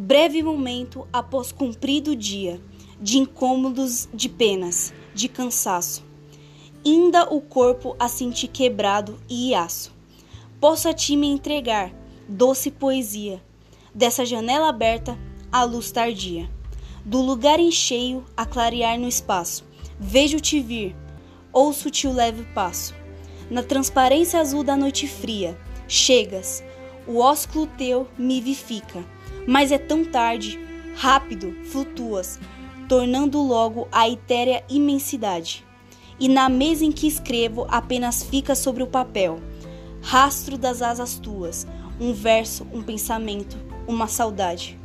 Breve momento após cumprido dia, de incômodos, de penas, de cansaço, ainda o corpo a sentir quebrado e iaço. Posso a ti me entregar, doce poesia, dessa janela aberta, a luz tardia, do lugar em cheio a clarear no espaço. Vejo-te vir, ouço-te o leve passo. Na transparência azul da noite fria, chegas, o ósculo teu me vivifica, mas é tão tarde, rápido, flutuas, tornando logo a etérea imensidade. E na mesa em que escrevo apenas fica sobre o papel, rastro das asas tuas, um verso, um pensamento, uma saudade.